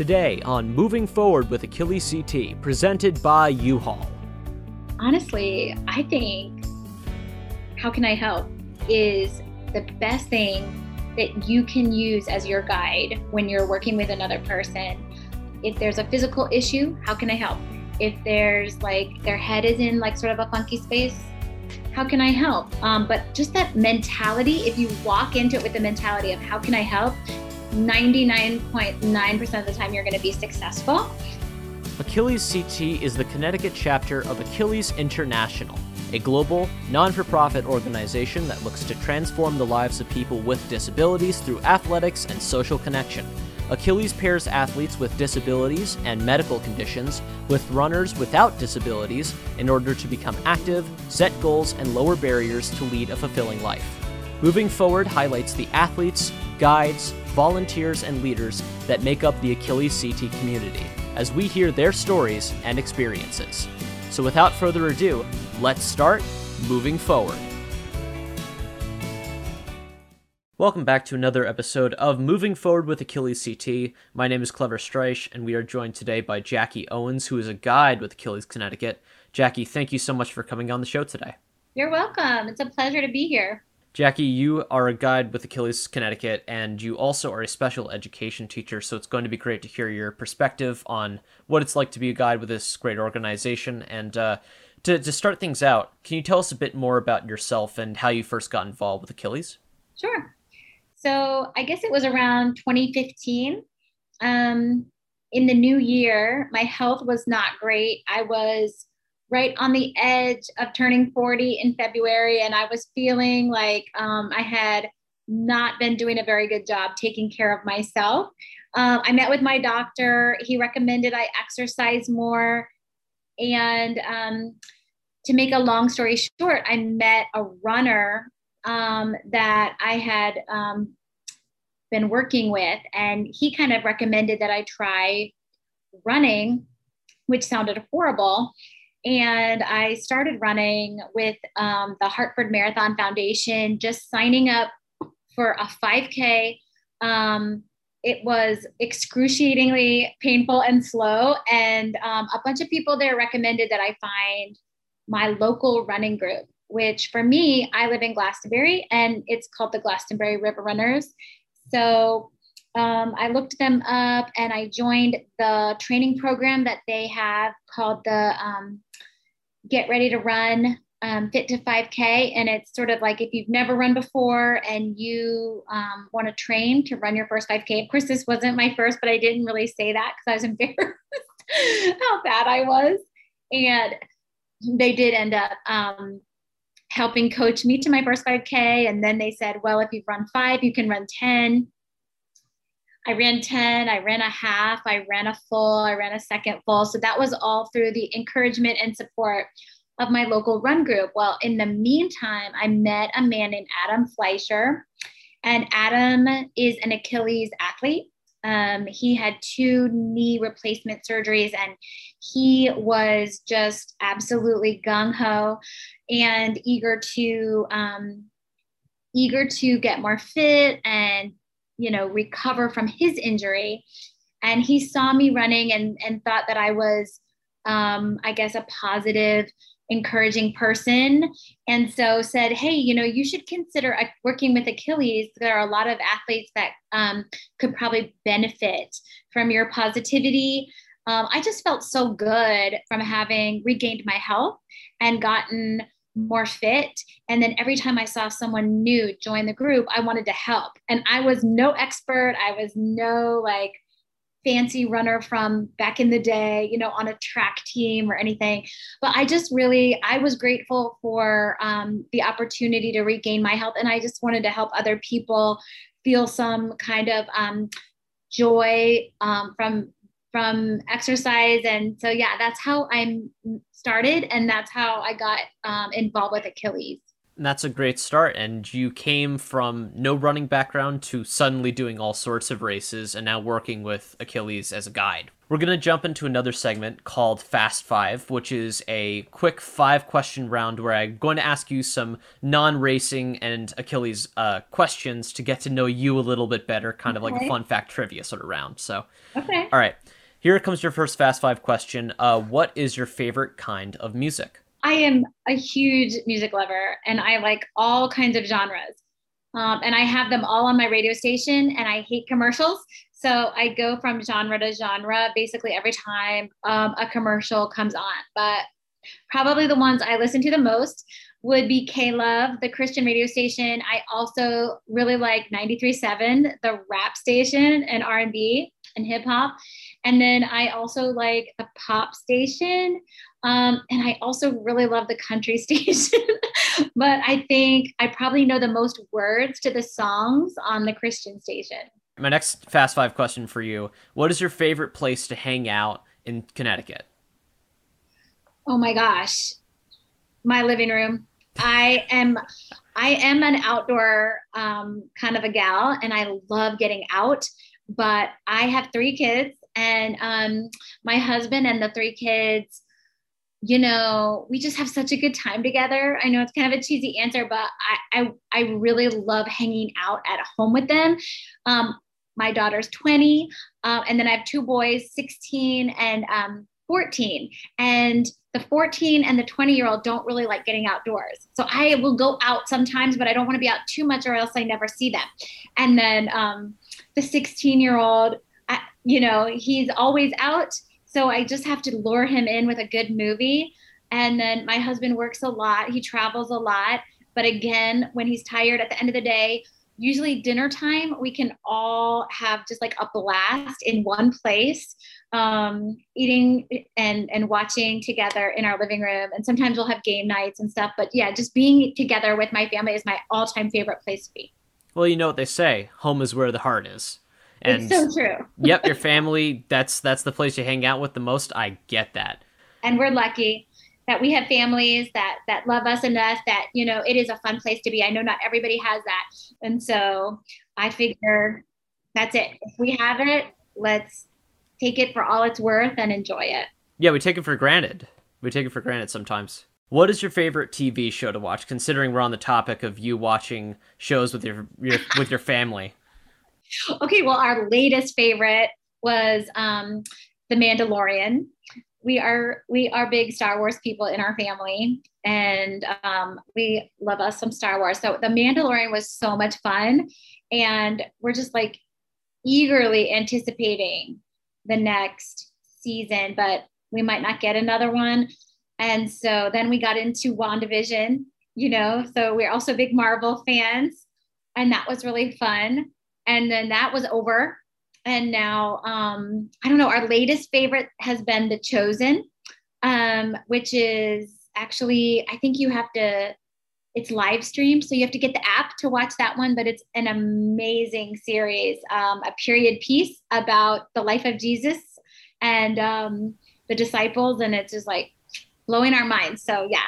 Today on Moving Forward with Achilles CT, presented by U-Haul. Honestly, I think How Can I Help is the best thing that you can use as your guide when you're working with another person. If there's a physical issue, how can I help? If there's like their head is in like sort of a funky space, how can I help? Um, but just that mentality, if you walk into it with the mentality of how can I help, 99.9% of the time you're going to be successful. Achilles CT is the Connecticut chapter of Achilles International, a global, non for profit organization that looks to transform the lives of people with disabilities through athletics and social connection. Achilles pairs athletes with disabilities and medical conditions with runners without disabilities in order to become active, set goals, and lower barriers to lead a fulfilling life. Moving Forward highlights the athletes, guides, volunteers, and leaders that make up the Achilles CT community as we hear their stories and experiences. So without further ado, let's start moving forward. Welcome back to another episode of Moving Forward with Achilles CT. My name is Clever Streich, and we are joined today by Jackie Owens, who is a guide with Achilles Connecticut. Jackie, thank you so much for coming on the show today. You're welcome. It's a pleasure to be here. Jackie, you are a guide with Achilles Connecticut, and you also are a special education teacher. So it's going to be great to hear your perspective on what it's like to be a guide with this great organization. And uh, to, to start things out, can you tell us a bit more about yourself and how you first got involved with Achilles? Sure. So I guess it was around 2015. Um, in the new year, my health was not great. I was right on the edge of turning 40 in February, and I was feeling like um, I had not been doing a very good job taking care of myself. Um, I met with my doctor. He recommended I exercise more. And um, to make a long story short, I met a runner um, that I had um, been working with, and he kind of recommended that I try running, which sounded horrible and I started running with um, the Hartford Marathon Foundation, just signing up for a 5K. Um, it was excruciatingly painful and slow, and um, a bunch of people there recommended that I find my local running group. Which for me, I live in Glastonbury, and it's called the Glastonbury River Runners. So um, I looked them up and I joined the training program that they have called the um, Get Ready to Run um, Fit to 5K. And it's sort of like if you've never run before and you um, want to train to run your first 5K. Of course, this wasn't my first, but I didn't really say that because I was embarrassed how bad I was. And they did end up um, helping coach me to my first 5K. And then they said, well, if you've run five, you can run 10. I ran 10, I ran a half, I ran a full, I ran a second full. So that was all through the encouragement and support of my local run group. Well, in the meantime, I met a man named Adam Fleischer, and Adam is an Achilles athlete. Um, he had two knee replacement surgeries and he was just absolutely gung ho and eager to um, eager to get more fit and you know, recover from his injury. And he saw me running and, and thought that I was, um, I guess, a positive, encouraging person. And so said, hey, you know, you should consider uh, working with Achilles. There are a lot of athletes that um, could probably benefit from your positivity. Um, I just felt so good from having regained my health and gotten more fit. And then every time I saw someone new join the group, I wanted to help. And I was no expert, I was no like fancy runner from back in the day, you know, on a track team or anything. But I just really, I was grateful for um, the opportunity to regain my health. And I just wanted to help other people feel some kind of um, joy um, from from exercise and so yeah that's how i'm started and that's how i got um, involved with achilles That's a great start. And you came from no running background to suddenly doing all sorts of races and now working with Achilles as a guide. We're going to jump into another segment called Fast Five, which is a quick five question round where I'm going to ask you some non racing and Achilles uh, questions to get to know you a little bit better, kind okay. of like a fun fact trivia sort of round. So, okay. All right. Here comes your first Fast Five question. Uh, what is your favorite kind of music? I am a huge music lover and I like all kinds of genres. Um, and I have them all on my radio station and I hate commercials. So I go from genre to genre basically every time um, a commercial comes on. But probably the ones I listen to the most would be K Love, the Christian radio station. I also really like 93.7, the rap station and R&B and hip hop. And then I also like the pop station. Um, and I also really love the country station. but I think I probably know the most words to the songs on the Christian station. My next Fast Five question for you What is your favorite place to hang out in Connecticut? Oh my gosh, my living room. I am I am an outdoor um, kind of a gal, and I love getting out. But I have three kids, and um, my husband and the three kids you know, we just have such a good time together. I know it's kind of a cheesy answer, but I I, I really love hanging out at home with them. Um, my daughter's 20, uh, and then I have two boys, 16 and um, 14. And the 14 and the 20 year old don't really like getting outdoors. So I will go out sometimes, but I don't want to be out too much or else I never see them. And then um, the 16 year old, you know, he's always out so I just have to lure him in with a good movie. And then my husband works a lot, he travels a lot. But again, when he's tired at the end of the day, usually dinner time, we can all have just like a blast in one place, um, eating and, and watching together in our living room. And sometimes we'll have game nights and stuff. But yeah, just being together with my family is my all time favorite place to be. Well, you know what they say home is where the heart is. And it's so true. yep, your family, that's that's the place you hang out with the most. I get that. And we're lucky that we have families that that love us enough that, you know, it is a fun place to be. I know not everybody has that. And so I figure that's it. If we have it, let's take it for all it's worth and enjoy it. Yeah, we take it for granted. We take it for granted sometimes. What is your favorite TV show to watch? Considering we're on the topic of you watching shows with your, your with your family okay, well, our latest favorite was um, The Mandalorian. We are we are big Star Wars people in our family, and um, we love us some Star Wars. So The Mandalorian was so much fun, and we're just like eagerly anticipating the next season, but we might not get another one. And so then we got into WandaVision, you know, so we're also big Marvel fans, and that was really fun and then that was over. And now um, i don't know our latest favorite has been the chosen um, which is actually i think you have to it's live streamed so you have to get the app to watch that one but it's an amazing series um, a period piece about the life of jesus and um, the disciples and it's just like blowing our minds. So yeah.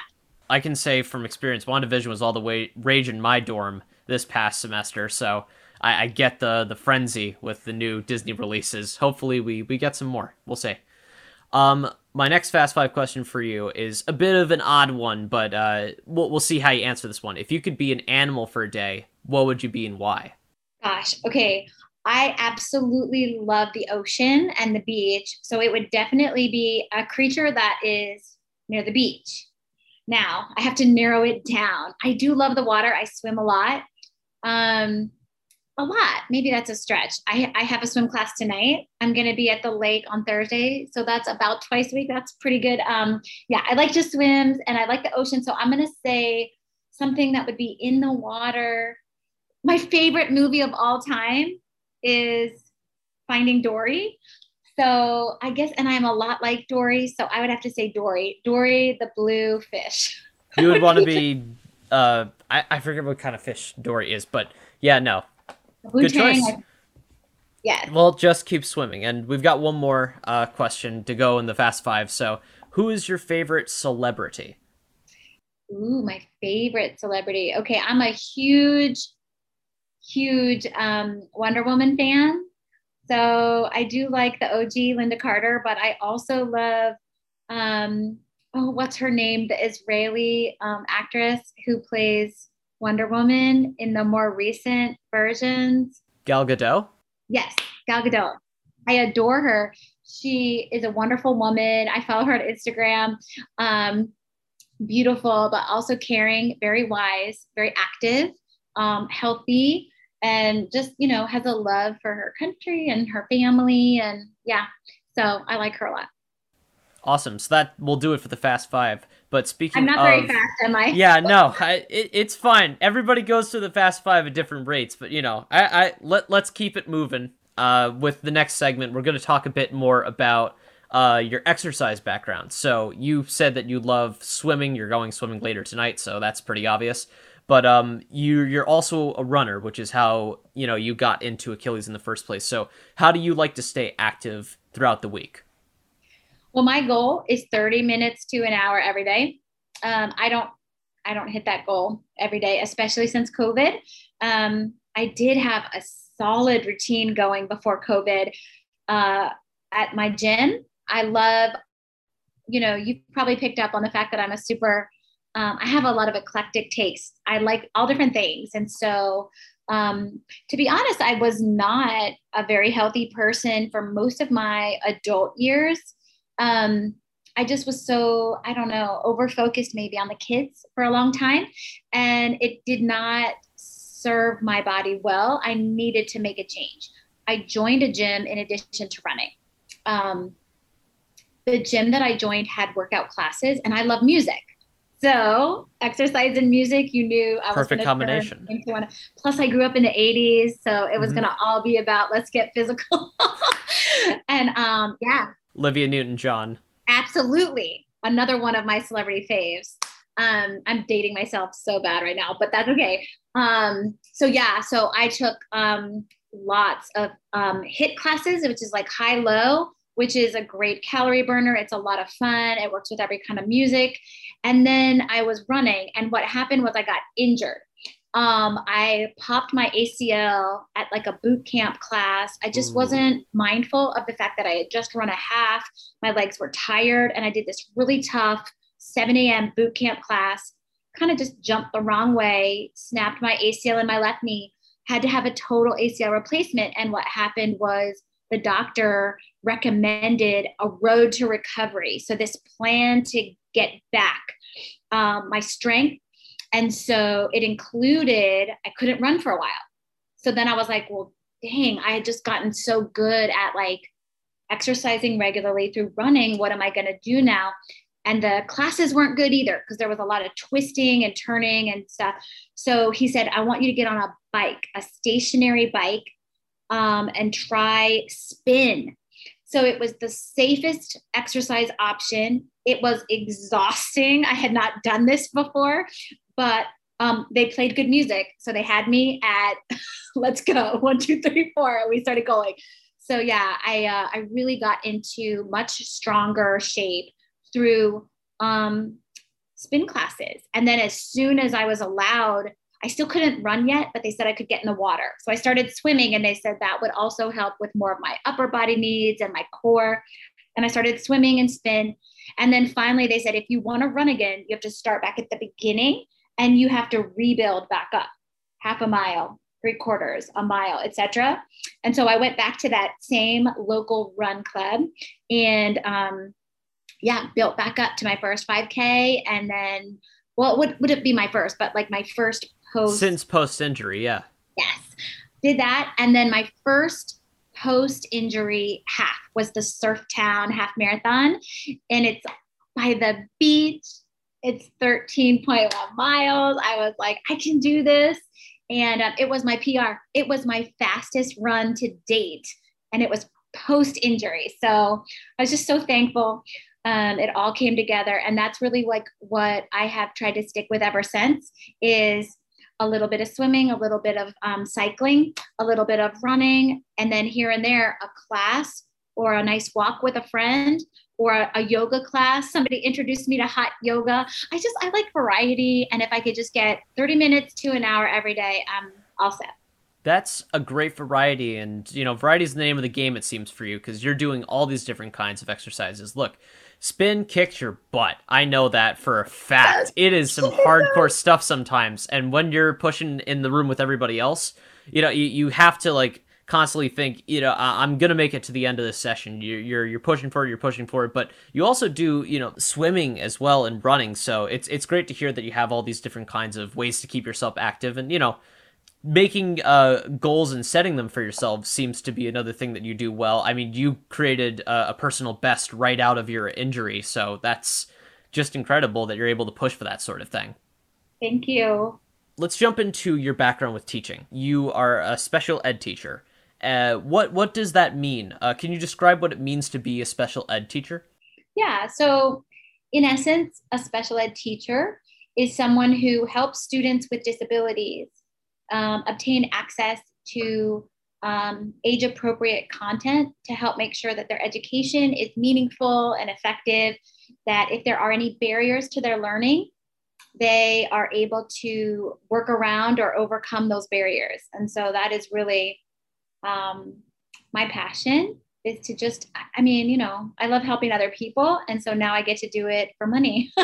I can say from experience wandavision was all the way rage in my dorm this past semester so I, I get the the frenzy with the new Disney releases. Hopefully, we we get some more. We'll see. Um, my next Fast Five question for you is a bit of an odd one, but uh, we'll we'll see how you answer this one. If you could be an animal for a day, what would you be and why? Gosh, okay. I absolutely love the ocean and the beach, so it would definitely be a creature that is near the beach. Now, I have to narrow it down. I do love the water. I swim a lot. Um, a lot. Maybe that's a stretch. I, I have a swim class tonight. I'm going to be at the lake on Thursday. So that's about twice a week. That's pretty good. Um, yeah, I like to swim and I like the ocean. So I'm going to say something that would be in the water. My favorite movie of all time is Finding Dory. So I guess, and I'm a lot like Dory. So I would have to say Dory. Dory, the blue fish. You would want to be, uh, I, I forget what kind of fish Dory is, but yeah, no, Good choice. yeah. Well, just keep swimming. And we've got one more uh, question to go in the Fast Five. So, who is your favorite celebrity? Ooh, my favorite celebrity. Okay, I'm a huge, huge um, Wonder Woman fan. So I do like the OG Lynda Carter, but I also love, um, oh, what's her name? The Israeli um, actress who plays Wonder Woman in the more recent versions. Gal Gadot? Yes, Gal Gadot. I adore her. She is a wonderful woman. I follow her on Instagram. Um, beautiful, but also caring, very wise, very active, um, healthy, and just, you know, has a love for her country and her family. And yeah, so I like her a lot. Awesome. So that will do it for the Fast Five. But speaking, I'm not of, very fast, am I? yeah, no, I, it, it's fine. Everybody goes through the Fast Five at different rates, but you know, I, I let let's keep it moving. Uh, with the next segment, we're going to talk a bit more about uh, your exercise background. So you said that you love swimming. You're going swimming later tonight, so that's pretty obvious. But um, you you're also a runner, which is how you know you got into Achilles in the first place. So how do you like to stay active throughout the week? Well, my goal is 30 minutes to an hour every day. Um, I don't I don't hit that goal every day, especially since COVID. Um, I did have a solid routine going before COVID uh, at my gym. I love, you know, you probably picked up on the fact that I'm a super, um, I have a lot of eclectic tastes. I like all different things. And so, um, to be honest, I was not a very healthy person for most of my adult years. Um, I just was so, I don't know, over focused maybe on the kids for a long time. And it did not serve my body well. I needed to make a change. I joined a gym in addition to running. Um, the gym that I joined had workout classes, and I love music. So exercise and music, you knew I was perfect combination. One. Plus, I grew up in the '80s, so it was mm-hmm. going to all be about let's get physical. and um, yeah, Olivia Newton-John. Absolutely, another one of my celebrity faves. Um, I'm dating myself so bad right now, but that's okay. Um, so yeah, so I took um, lots of um, HIIT classes, which is like high low, which is a great calorie burner. It's a lot of fun. It works with every kind of music. And then I was running, and what happened was I got injured. Um, I popped my ACL at like a boot camp class. I just Ooh. wasn't mindful of the fact that I had just run a half. My legs were tired, and I did this really tough 7 a.m. boot camp class. Kind of just jumped the wrong way, snapped my ACL in my left knee, had to have a total ACL replacement. And what happened was the doctor recommended a road to recovery. So, this plan to get back um, my strength. And so it included, I couldn't run for a while. So then I was like, well, dang, I had just gotten so good at like exercising regularly through running. What am I going to do now? And the classes weren't good either because there was a lot of twisting and turning and stuff. So he said, I want you to get on a bike, a stationary bike, um, and try spin. So it was the safest exercise option. It was exhausting. I had not done this before, but um, they played good music. So they had me at let's go one, two, three, four. And we started going. So yeah, I uh, I really got into much stronger shape through um, spin classes. And then as soon as I was allowed, I still couldn't run yet, but they said I could get in the water. So I started swimming and they said that would also help with more of my upper body needs and my core. And I started swimming and spin. And then finally they said, if you want to run again, you have to start back at the beginning and you have to rebuild back up half a mile, three quarters, a mile, etc. And so I went back to that same local run club and um, yeah, built back up to my first 5K. And then, well, would, would it be my first, but like my first post. Since post injury, yeah. Yes. Did that. And then my first post injury half was the Surf Town half marathon. And it's by the beach. It's 13.1 miles. I was like, I can do this. And uh, it was my PR. It was my fastest run to date. And it was post injury. So I was just so thankful um, it all came together and that's really like what i have tried to stick with ever since is a little bit of swimming a little bit of um, cycling a little bit of running and then here and there a class or a nice walk with a friend or a, a, yoga class. Somebody introduced me to hot yoga. I just, I like variety. And if I could just get 30 minutes to an hour every day, I'm all set. That's a great variety. And, you know, variety is the name of the game, it seems, for you, because you're doing all these different kinds of exercises. Look, spin kicks your butt. I know that for a fact. It is some hardcore stuff sometimes. And when you're pushing in the room with everybody else, you know, you, you have to, like, constantly think, you know, I'm gonna make it to the end of this session. You're you're, you're pushing for it, you're pushing for it, but you also do, you know, swimming as well and running. So it's it's great to hear that you have all these different kinds of ways to keep yourself active, and you know, making uh, goals and setting them for yourself seems to be another thing that you do well. I mean, you created a, a personal best right out of your injury, so that's just incredible that you're able to push for that sort of thing. Thank you. Let's jump into your background with teaching. You are a special ed teacher. Uh, what what does that mean? Uh, can you describe what it means to be a special ed teacher? Yeah. So, in essence, a special ed teacher is someone who helps students with disabilities um, obtain access to um, age appropriate content to help make sure that their education is meaningful and effective. That if there are any barriers to their learning, they are able to work around or overcome those barriers. And so that is really um, my passion is to just i mean you know i love helping other people. And so now i get to do it for money.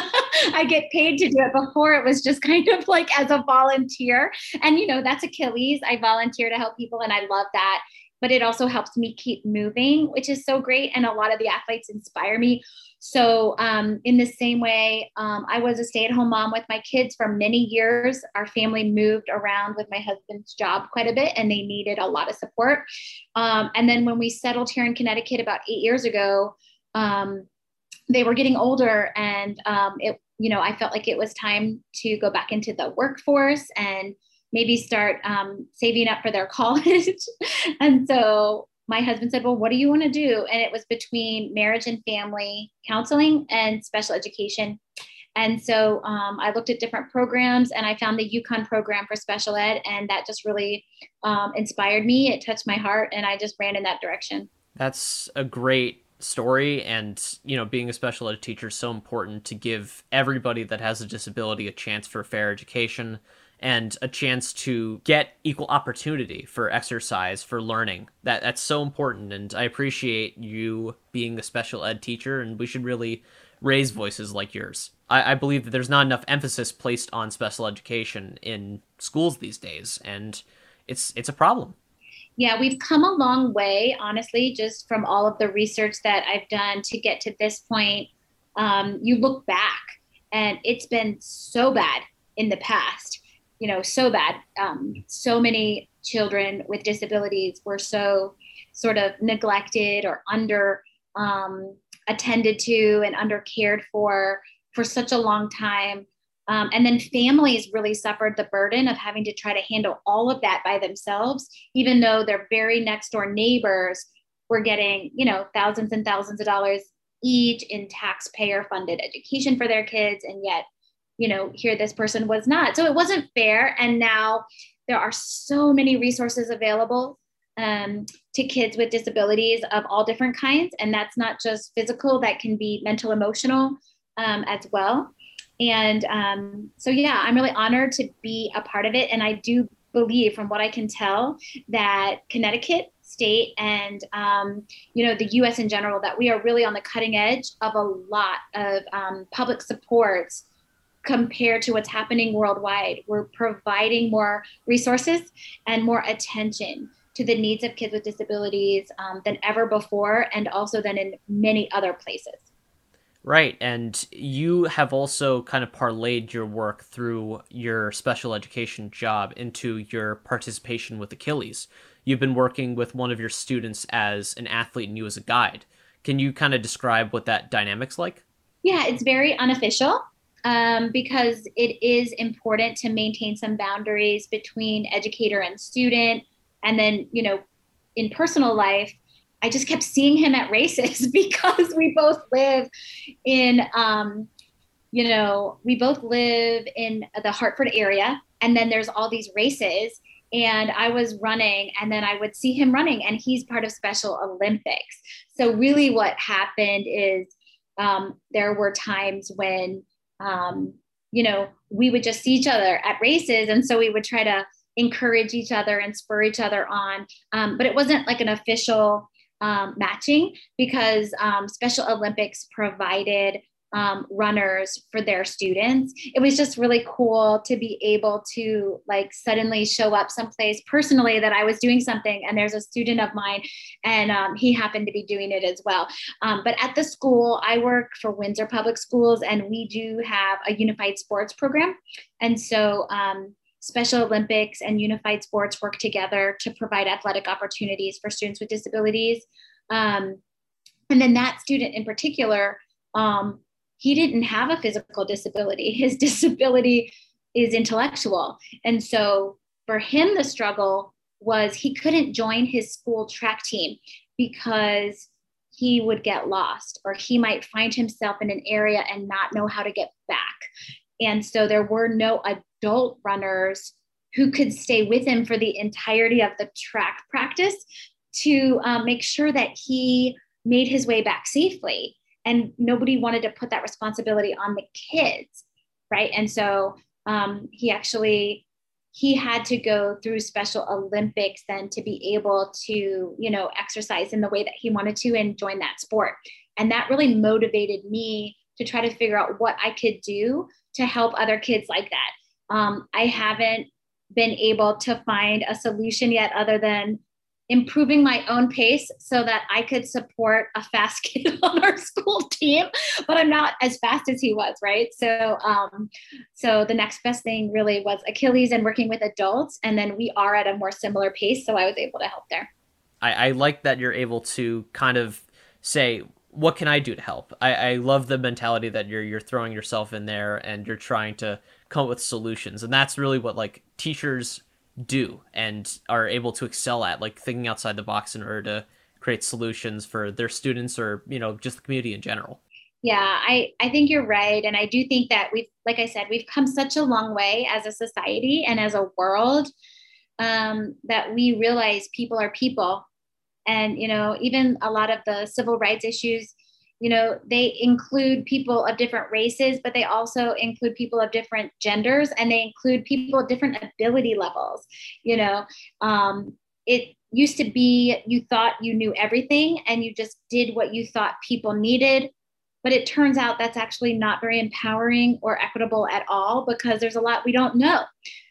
I get paid to do it. Before it was just kind of like as a volunteer. And you know that's achilles. I volunteer to help people and i love that but it also helps me keep moving which is so great and a lot of the athletes inspire me so, um, in the same way, um, I was a stay at home mom with my kids for many years. Our family moved around with my husband's job quite a bit, and they needed a lot of support. Um, and then when we settled here in Connecticut about eight years ago, um, they were getting older, and um, it, you know, I felt like it was time to go back into the workforce and maybe start um, saving up for their college. and so my husband said, Well, what do you want to do? And it was between marriage and family counseling and special education. And so um, I looked at different programs and I found the UConn program for special ed. And that just really um, inspired me. It touched my heart and I just ran in that direction. That's a great story. And, you know, being a special ed teacher is so important to give everybody that has a disability a chance for fair education and a chance to get equal opportunity for exercise for learning. That that's so important and i appreciate you being the special ed teacher and we should really raise voices like yours. I, I believe that there's not enough emphasis placed on special education in schools these days and it's it's a problem. Yeah we've come a long way honestly just from all of the research that i've done to get to this point. Um, you look back and it's been so bad in the past you know so bad. Um, so many children with disabilities were so sort of neglected or under um, attended to and under cared for for such a long time. Um, and then families really suffered the burden of having to try to handle all of that by themselves even though their very next door neighbors were getting you know thousands and thousands of dollars each in taxpayer funded education for their kids. And yet you know, here this person was not. So it wasn't fair. And now there are so many resources available um, to kids with disabilities of all different kinds. And that's not just physical, that can be mental, emotional um, as well. And um, so, yeah, I'm really honored to be a part of it. And I do believe, from what I can tell, that Connecticut state and um, you know the U.S. in general, that we are really on the cutting edge of a lot of um, public supports compared to what's happening worldwide. We're providing more resources and more attention to the needs of kids with disabilities um, than ever before, and also than in many other places. Right. And you have also kind of parlayed your work through your special education job into your participation with Achilles. You've been working with one of your students as an athlete and you as a guide. Can you kind of describe what that dynamic's like? Yeah, it's very unofficial um, because it is important to maintain some boundaries between educator and student. And then, you know, in personal life, I just kept seeing him at races because we both live in, um, you know, we both live in the Hartford area. And then there's all these races. and I was running, and then I would see him running, and he's part of Special Olympics. So, really, what happened is um, there were times when, um, you know, we would just see each other at races. And so we would try to encourage each other and spur each other on. Um, but it wasn't like an official um, matching because um, Special Olympics provided um, runners for their students. It was just really cool to be able to like suddenly show up someplace personally that I was doing something and there's a student of mine and um, he happened to be doing it as well. Um, but at the school, I work for Windsor Public Schools and we do have a unified sports program. And so um, Special Olympics and Unified Sports work together to provide athletic opportunities for students with disabilities. Um, and then that student in particular, um, he didn't have a physical disability. His disability is intellectual. And so for him, the struggle was he couldn't join his school track team because he would get lost or he might find himself in an area and not know how to get back. And so there were no adult runners who could stay with him for the entirety of the track practice to um, make sure that he made his way back safely and nobody wanted to put that responsibility on the kids right? And so um, he actually he had to go through special olympics then to be able to you know exercise in the way that he wanted to and join that sport. And that really motivated me to try to figure out what i could do to help other kids like that. Um, i haven't been able to find a solution yet other than improving my own pace so that I could support a fast kid on our school team, but I'm not as fast as he was, right? So, um, so the next best thing really was Achilles and working with adults, and then we are at a more similar pace, so I was able to help there. I, I like that you're able to kind of say, "What can I do to help?" I, I love the mentality that you're you're throwing yourself in there and you're trying to come up with solutions, and that's really what like teachers do and are able to excel at, like thinking outside the box in order to create solutions for their students or you know just the community in general. Yeah, I I think you're right, and I do think that we've, like I said, we've come such a long way as a society and as a world um, that we realize people are people, and you know even a lot of the civil rights issues you know they include people of different races but they also include people of different genders and they include people of different ability levels you know? Um, it used to be you thought you knew everything and you just did what you thought people needed but it turns out that's actually not very empowering or equitable at all because there's a lot we don't know.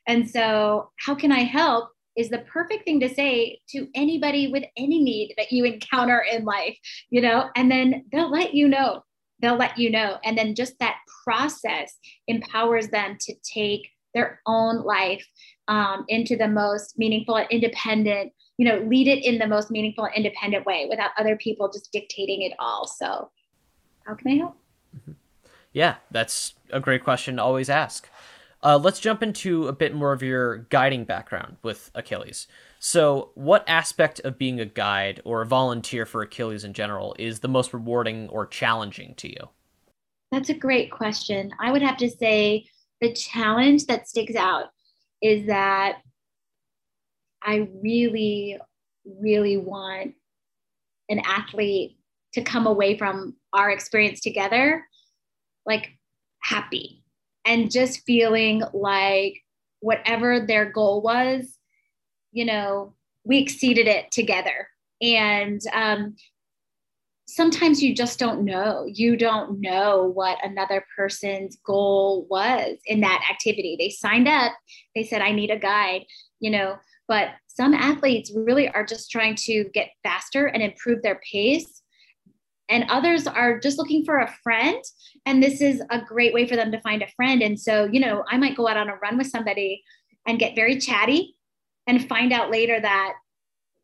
And so how can i help is the perfect thing to say to anybody with any need that you encounter in life, you know, and then they'll let you know. They'll let you know. And then just that process empowers them to take their own life um, into the most meaningful and independent, you know, lead it in the most meaningful and independent way without other people just dictating it all. So, how can I help? Mm-hmm. Yeah, that's a great question to always ask. Uh, let's jump into a bit more of your guiding background with Achilles. So, what aspect of being a guide or a volunteer for Achilles in general is the most rewarding or challenging to you? That's a great question. I would have to say the challenge that sticks out is that I really, really want an athlete to come away from our experience together like happy and just feeling like whatever their goal was, you know, we exceeded it together. And um, sometimes you just don't know. You don't know what another person's goal was in that activity. They signed up, they said, I need a guide, you know, but some athletes really are just trying to get faster and improve their pace and others are just looking for a friend and this is a great way for them to find a friend. And so you know i might go out on a run with somebody and get very chatty and find out later that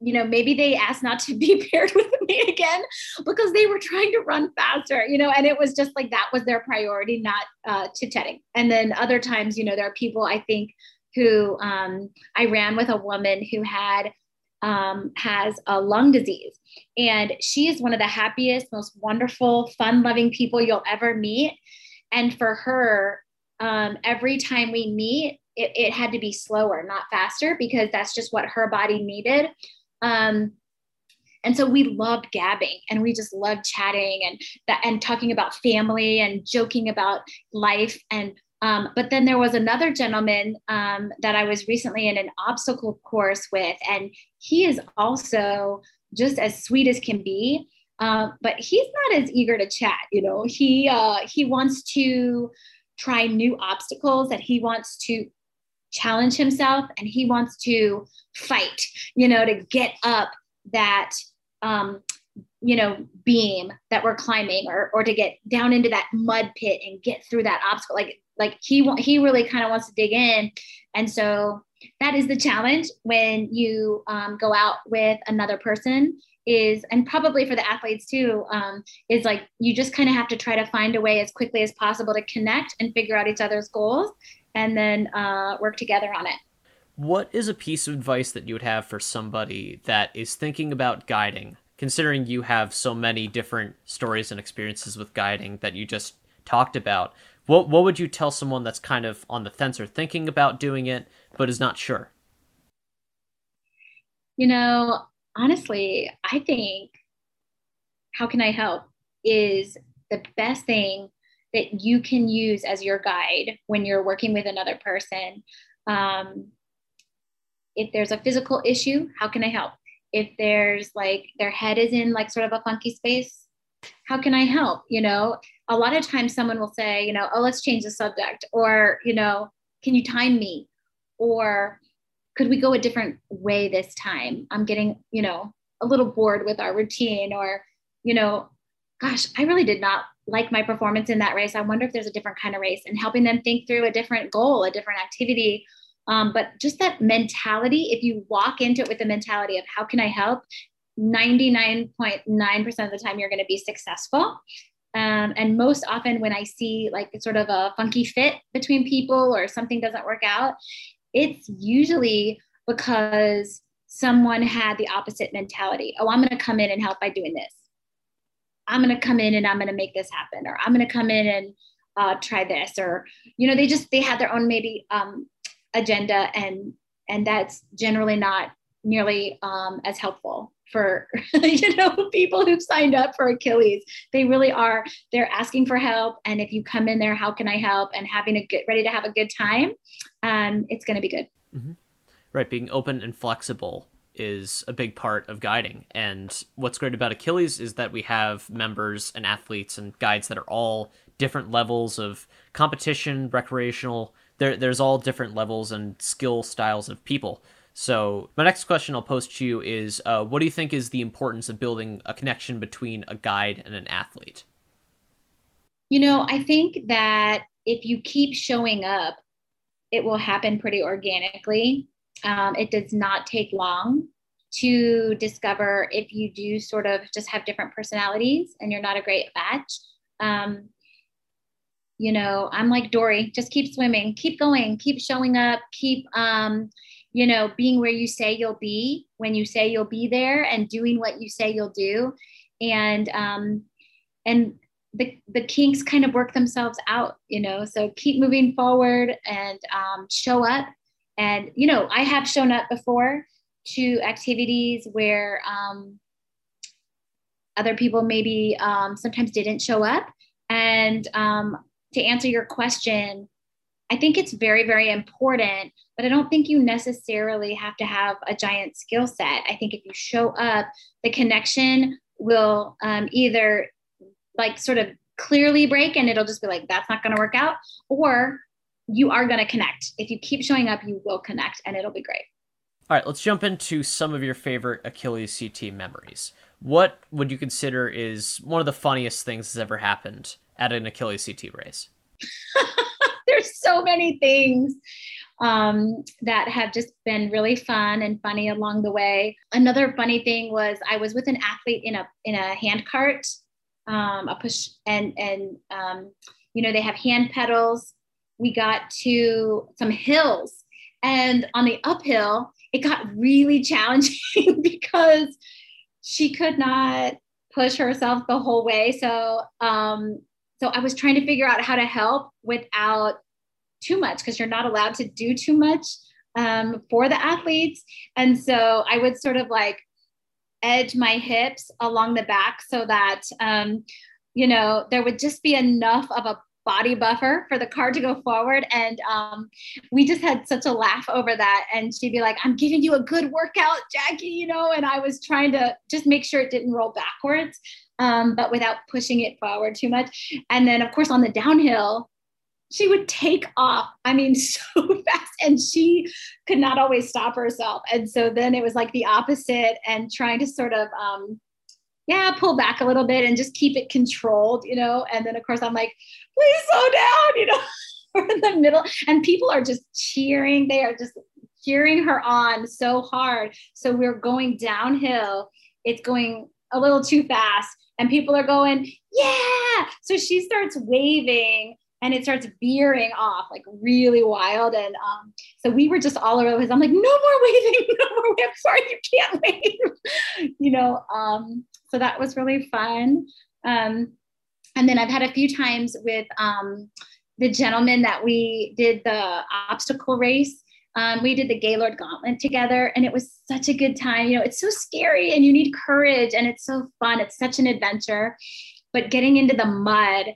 you know maybe they asked not to be paired with me again because they were trying to run faster you know and it was just like that was their priority not uh, chit chatting and then other times you know there are people i think who um, i ran with a woman who had um, has a lung disease. And she is one of the happiest, most wonderful, fun loving people you'll ever meet. And for her, um, every time we meet, it, it had to be slower, not faster, because that's just what her body needed. Um, and so we loved gabbing and we just loved chatting and and talking about family and joking about life and um, but then there was another gentleman um, that I was recently in an obstacle course with, and he is also just as sweet as can be. Uh, but he's not as eager to chat. You know, he uh, he wants to try new obstacles, and he wants to challenge himself, and he wants to fight. You know, to get up that um, you know beam that we're climbing, or or to get down into that mud pit and get through that obstacle. Like like he he really kind of wants to dig in. And so that is the challenge when you um, go out with another person is and probably for the athletes too um, is like you just kind of have to try to find a way as quickly as possible to connect and figure out each other's goals and then uh, work together on it. What is a piece of advice that you would have for somebody that is thinking about guiding considering you have so many different stories and experiences with guiding that you just talked about what what would you tell someone that's kind of on the fence or thinking about doing it but is not sure? You know, honestly, I think how can I help is the best thing that you can use as your guide when you're working with another person. Um, if there's a physical issue, how can I help? If there's like their head is in like sort of a funky space, how can I help? You know, a lot of times someone will say, you know, oh, let's change the subject, or, you know, can you time me? Or could we go a different way this time? I'm getting, you know, a little bored with our routine, or, you know, gosh, I really did not like my performance in that race. I wonder if there's a different kind of race and helping them think through a different goal, a different activity. Um, but just that mentality, if you walk into it with the mentality of how can I help, 99.9% of the time you're going to be successful. Um, and most often, when I see like sort of a funky fit between people or something doesn't work out, it's usually because someone had the opposite mentality. Oh, I'm going to come in and help by doing this. I'm going to come in and I'm going to make this happen, or I'm going to come in and uh, try this, or you know, they just they had their own maybe um, agenda, and and that's generally not nearly um, as helpful for you know people who've signed up for achilles. They really are. They're asking for help. And if you come in there how can i help? And having a good ready to have a good time um, it's going to be good. Mm-hmm. right being open and flexible is a big part of guiding. And what's great about achilles is that we have members and athletes and guides that are all different levels of competition recreational. There, there's all different levels and skill styles of people so my next question I'll post to you is, uh, what do you think is the importance of building a connection between a guide and an athlete? You know, I think that if you keep showing up, it will happen pretty organically. Um, it does not take long to discover if you do sort of just have different personalities and you're not a great match. Um, you know, I'm like Dory, just keep swimming, keep going, keep showing up, keep um, you know, being where you say you'll be when you say you'll be there and doing what you say you'll do. And, um, and the, the kinks kind of work themselves out, you know, so keep moving forward and um, show up. And, you know, I have shown up before to activities where um, other people maybe um, sometimes didn't show up. And um, to answer your question, I think it's very, very important, but I don't think you necessarily have to have a giant skill set. I think if you show up, the connection will um, either like sort of clearly break and it'll just be like, that's not going to work out, or you are going to connect. If you keep showing up, you will connect and it'll be great. All right, let's jump into some of your favorite Achilles CT memories. What would you consider is one of the funniest things that's ever happened at an Achilles CT race? there's so many things um, that have just been really fun and funny along the way. Another funny thing was I was with an athlete in a in a hand cart, um, a push and and um, you know they have hand pedals. We got to some hills, and on the uphill, it got really challenging because she could not push herself the whole way. So um, so I was trying to figure out how to help without too much because you're not allowed to do too much um, for the athletes. And so I would sort of like edge my hips along the back so that, um, you know, there would just be enough of a body buffer for the car to go forward. And um, we just had such a laugh over that. And she'd be like, I'm giving you a good workout, Jackie, you know, and I was trying to just make sure it didn't roll backwards, um, but without pushing it forward too much. And then, of course, on the downhill, she would take off i mean so fast and she could not always stop herself. And so then it was like the opposite and trying to sort of um yeah pull back a little bit and just keep it controlled you know? And then of course i'm like please slow down you know? We're in the middle and people are just cheering. They are just cheering her on so hard. So we're going downhill. It's going a little too fast and people are going yeah! So she starts waving and it starts veering off like really wild. And um, so we were just all over the place. I'm like, no more waving, no more waving. Sorry, you can't wave. you know, um, so that was really fun. Um, and then I've had a few times with um, the gentleman that we did the obstacle race. Um, we did the Gaylord Gauntlet together, and it was such a good time. You know, it's so scary, and you need courage, and it's so fun. It's such an adventure. But getting into the mud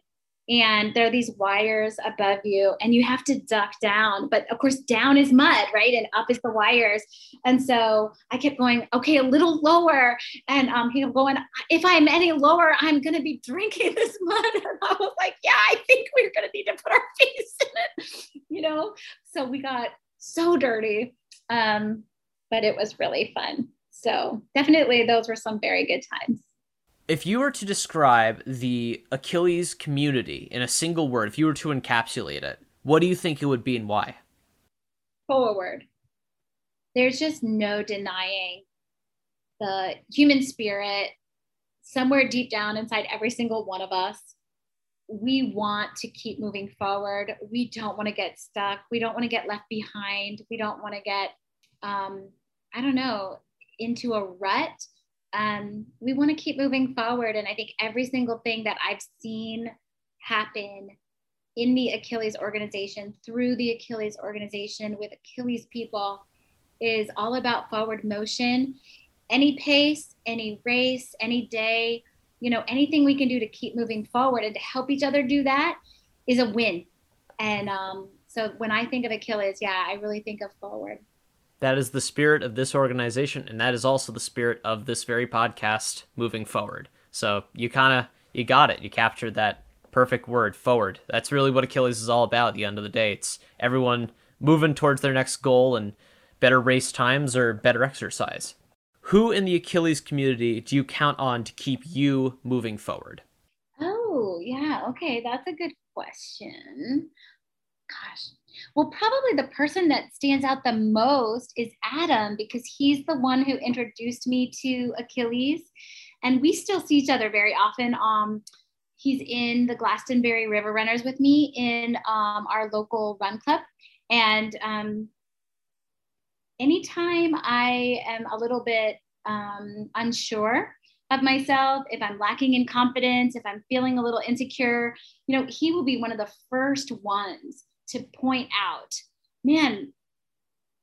and there are these wires above you and you have to duck down. But of course down is mud right? And up is the wires. And so i kept going okay a little lower. And um, he kept going if i'm any lower i'm going to be drinking this mud. And i was like yeah i think we're going to need to put our face in it you know? So we got so dirty um, but it was really fun. So definitely those were some very good times if you were to describe the Achilles community in a single word, if you were to encapsulate it, what do you think it would be and why? Forward. There's just no denying the human spirit somewhere deep down inside every single one of us. We want to keep moving forward. We don't want to get stuck. We don't want to get left behind. We don't want to get, um, I don't know, into a rut um, we want to keep moving forward. And I think every single thing that I've seen happen in the Achilles organization, through the Achilles organization, with Achilles people, is all about forward motion. Any pace, any race, any day, you know, anything we can do to keep moving forward and to help each other do that is a win. And um, so when I think of Achilles, yeah, I really think of forward. That is the spirit of this organization, and that is also the spirit of this very podcast moving forward. So you kind of you got it. You captured that perfect word, forward. That's really what Achilles is all about. At the end of the day, it's everyone moving towards their next goal and better race times or better exercise. Who in the Achilles community do you count on to keep you moving forward? Oh, yeah. Okay, that's a good question. Gosh, well, probably the person that stands out the most is Adam because he's the one who introduced me to Achilles. And we still see each other very often. Um, he's in the Glastonbury River Runners with me in um, our local run club. And um, anytime I am a little bit um, unsure of myself, if I'm lacking in confidence, if I'm feeling a little insecure, you know, he will be one of the first ones to point out, man,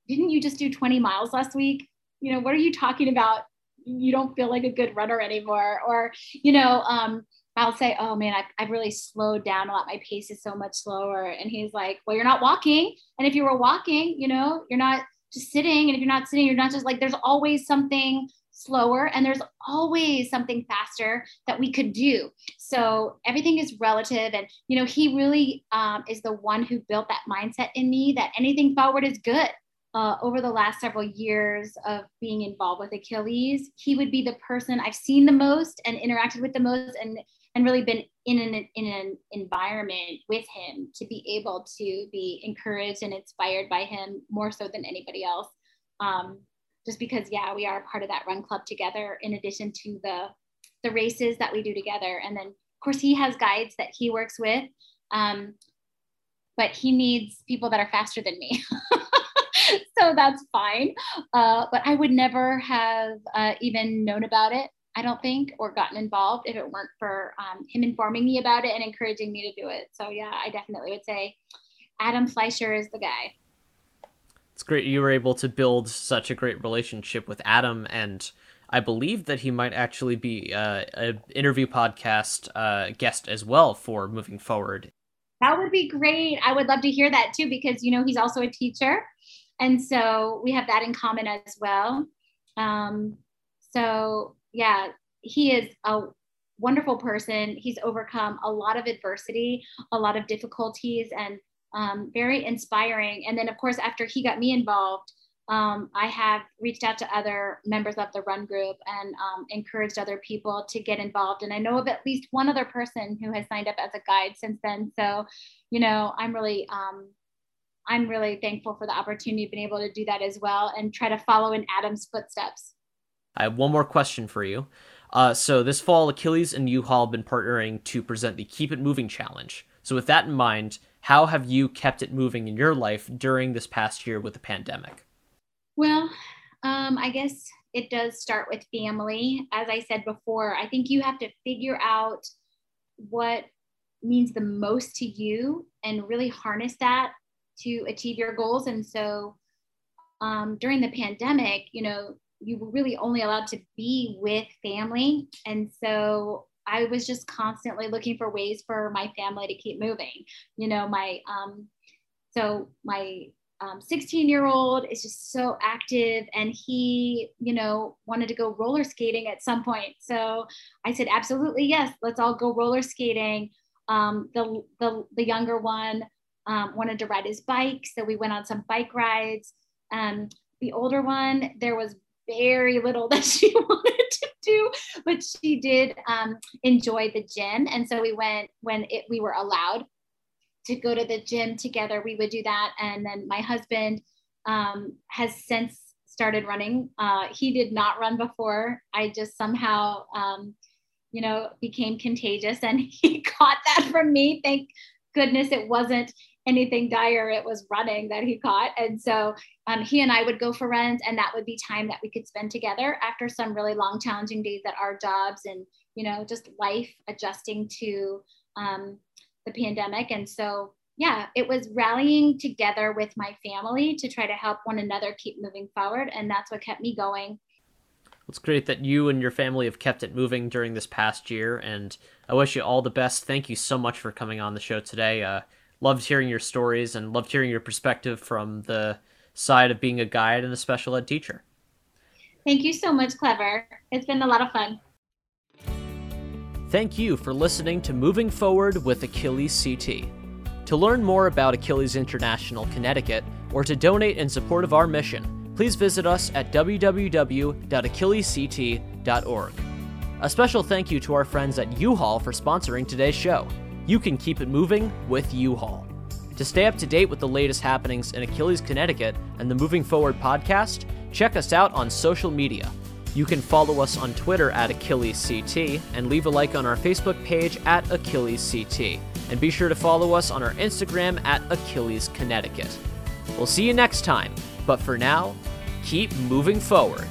didn't you just do 20 miles last week? You know, what are you talking about? You don't feel like a good runner anymore. Or, you know, um, I'll say, oh man, I've, I've really slowed down a lot. My pace is so much slower. And he's like, well, you're not walking. And if you were walking, you know, you're not just sitting. And if you're not sitting, you're not just like, there's always something slower and there's always something faster that we could do. So everything is relative and you know he really um, is the one who built that mindset in me that anything forward is good. Uh, over the last several years of being involved with achilles he would be the person i've seen the most and interacted with the most and and really been in an in an environment with him to be able to be encouraged and inspired by him more so than anybody else. Um, just because yeah we are part of that run club together in addition to the the races that we do together. And then of course he has guides that he works with um, but he needs people that are faster than me. So that's fine. Uh, but i would never have uh, even known about it i don't think or gotten involved if it weren't for um, him informing me about it and encouraging me to do it. So yeah i definitely would say Adam Fleischer is the guy. It's great you were able to build such a great relationship with Adam, and I believe that he might actually be uh, an interview podcast uh, guest as well for moving forward. That would be great. I would love to hear that too, because you know he's also a teacher, and so we have that in common as well. Um, so yeah, he is a wonderful person. He's overcome a lot of adversity, a lot of difficulties, and um, very inspiring. And then, of course, after he got me involved, um, I have reached out to other members of the run group and um, encouraged other people to get involved. And I know of at least one other person who has signed up as a guide since then. So, you know, I'm really, um, I'm really thankful for the opportunity of being able to do that as well and try to follow in Adam's footsteps. I have one more question for you. Uh, so this fall, Achilles and U-Haul have been partnering to present the Keep It Moving Challenge. So with that in mind, how have you kept it moving in your life during this past year with the pandemic? Well, um, I guess it does start with family. As I said before, I think you have to figure out what means the most to you and really harness that to achieve your goals. And so um, during the pandemic, you know, you were really only allowed to be with family. And so I was just constantly looking for ways for my family to keep moving. You know, my um, so my um, 16 year old is just so active and he you know wanted to go roller skating at some point. So i said absolutely yes let's all go roller skating. Um, the, the, the younger one um, wanted to ride his bike so we went on some bike rides. Um, the older one there was very little that she wanted to but she did um, enjoy the gym. And so we went when it, we were allowed to go to the gym together. We would do that. And then my husband um, has since started running. Uh, he did not run before. I just somehow, um, you know, became contagious and he caught that from me. Thank goodness it wasn't anything dire, it was running that he caught. And so um, he and I would go for runs, and that would be time that we could spend together after some really long, challenging days at our jobs and, you know, just life adjusting to um, the pandemic. And so, yeah, it was rallying together with my family to try to help one another keep moving forward. And that's what kept me going. It's great that you and your family have kept it moving during this past year, and I wish you all the best. Thank you so much for coming on the show today. Uh, loved hearing your stories and loved hearing your perspective from the side of being a guide and a special ed teacher. Thank you so much, Clever. It's been a lot of fun. Thank you for listening to Moving Forward with Achilles CT. To learn more about Achilles International Connecticut or to donate in support of our mission, please visit us at www.achillesct.org. A special thank you to our friends at U-Haul for sponsoring today's show you can keep it moving with U-Haul. To stay up to date with the latest happenings in Achilles, Connecticut and the Moving Forward podcast, check us out on social media. You can follow us on Twitter at AchillesCT and leave a like on our Facebook page at AchillesCT. And be sure to follow us on our Instagram at Achilles Connecticut. We'll see you next time, but for now, keep moving forward.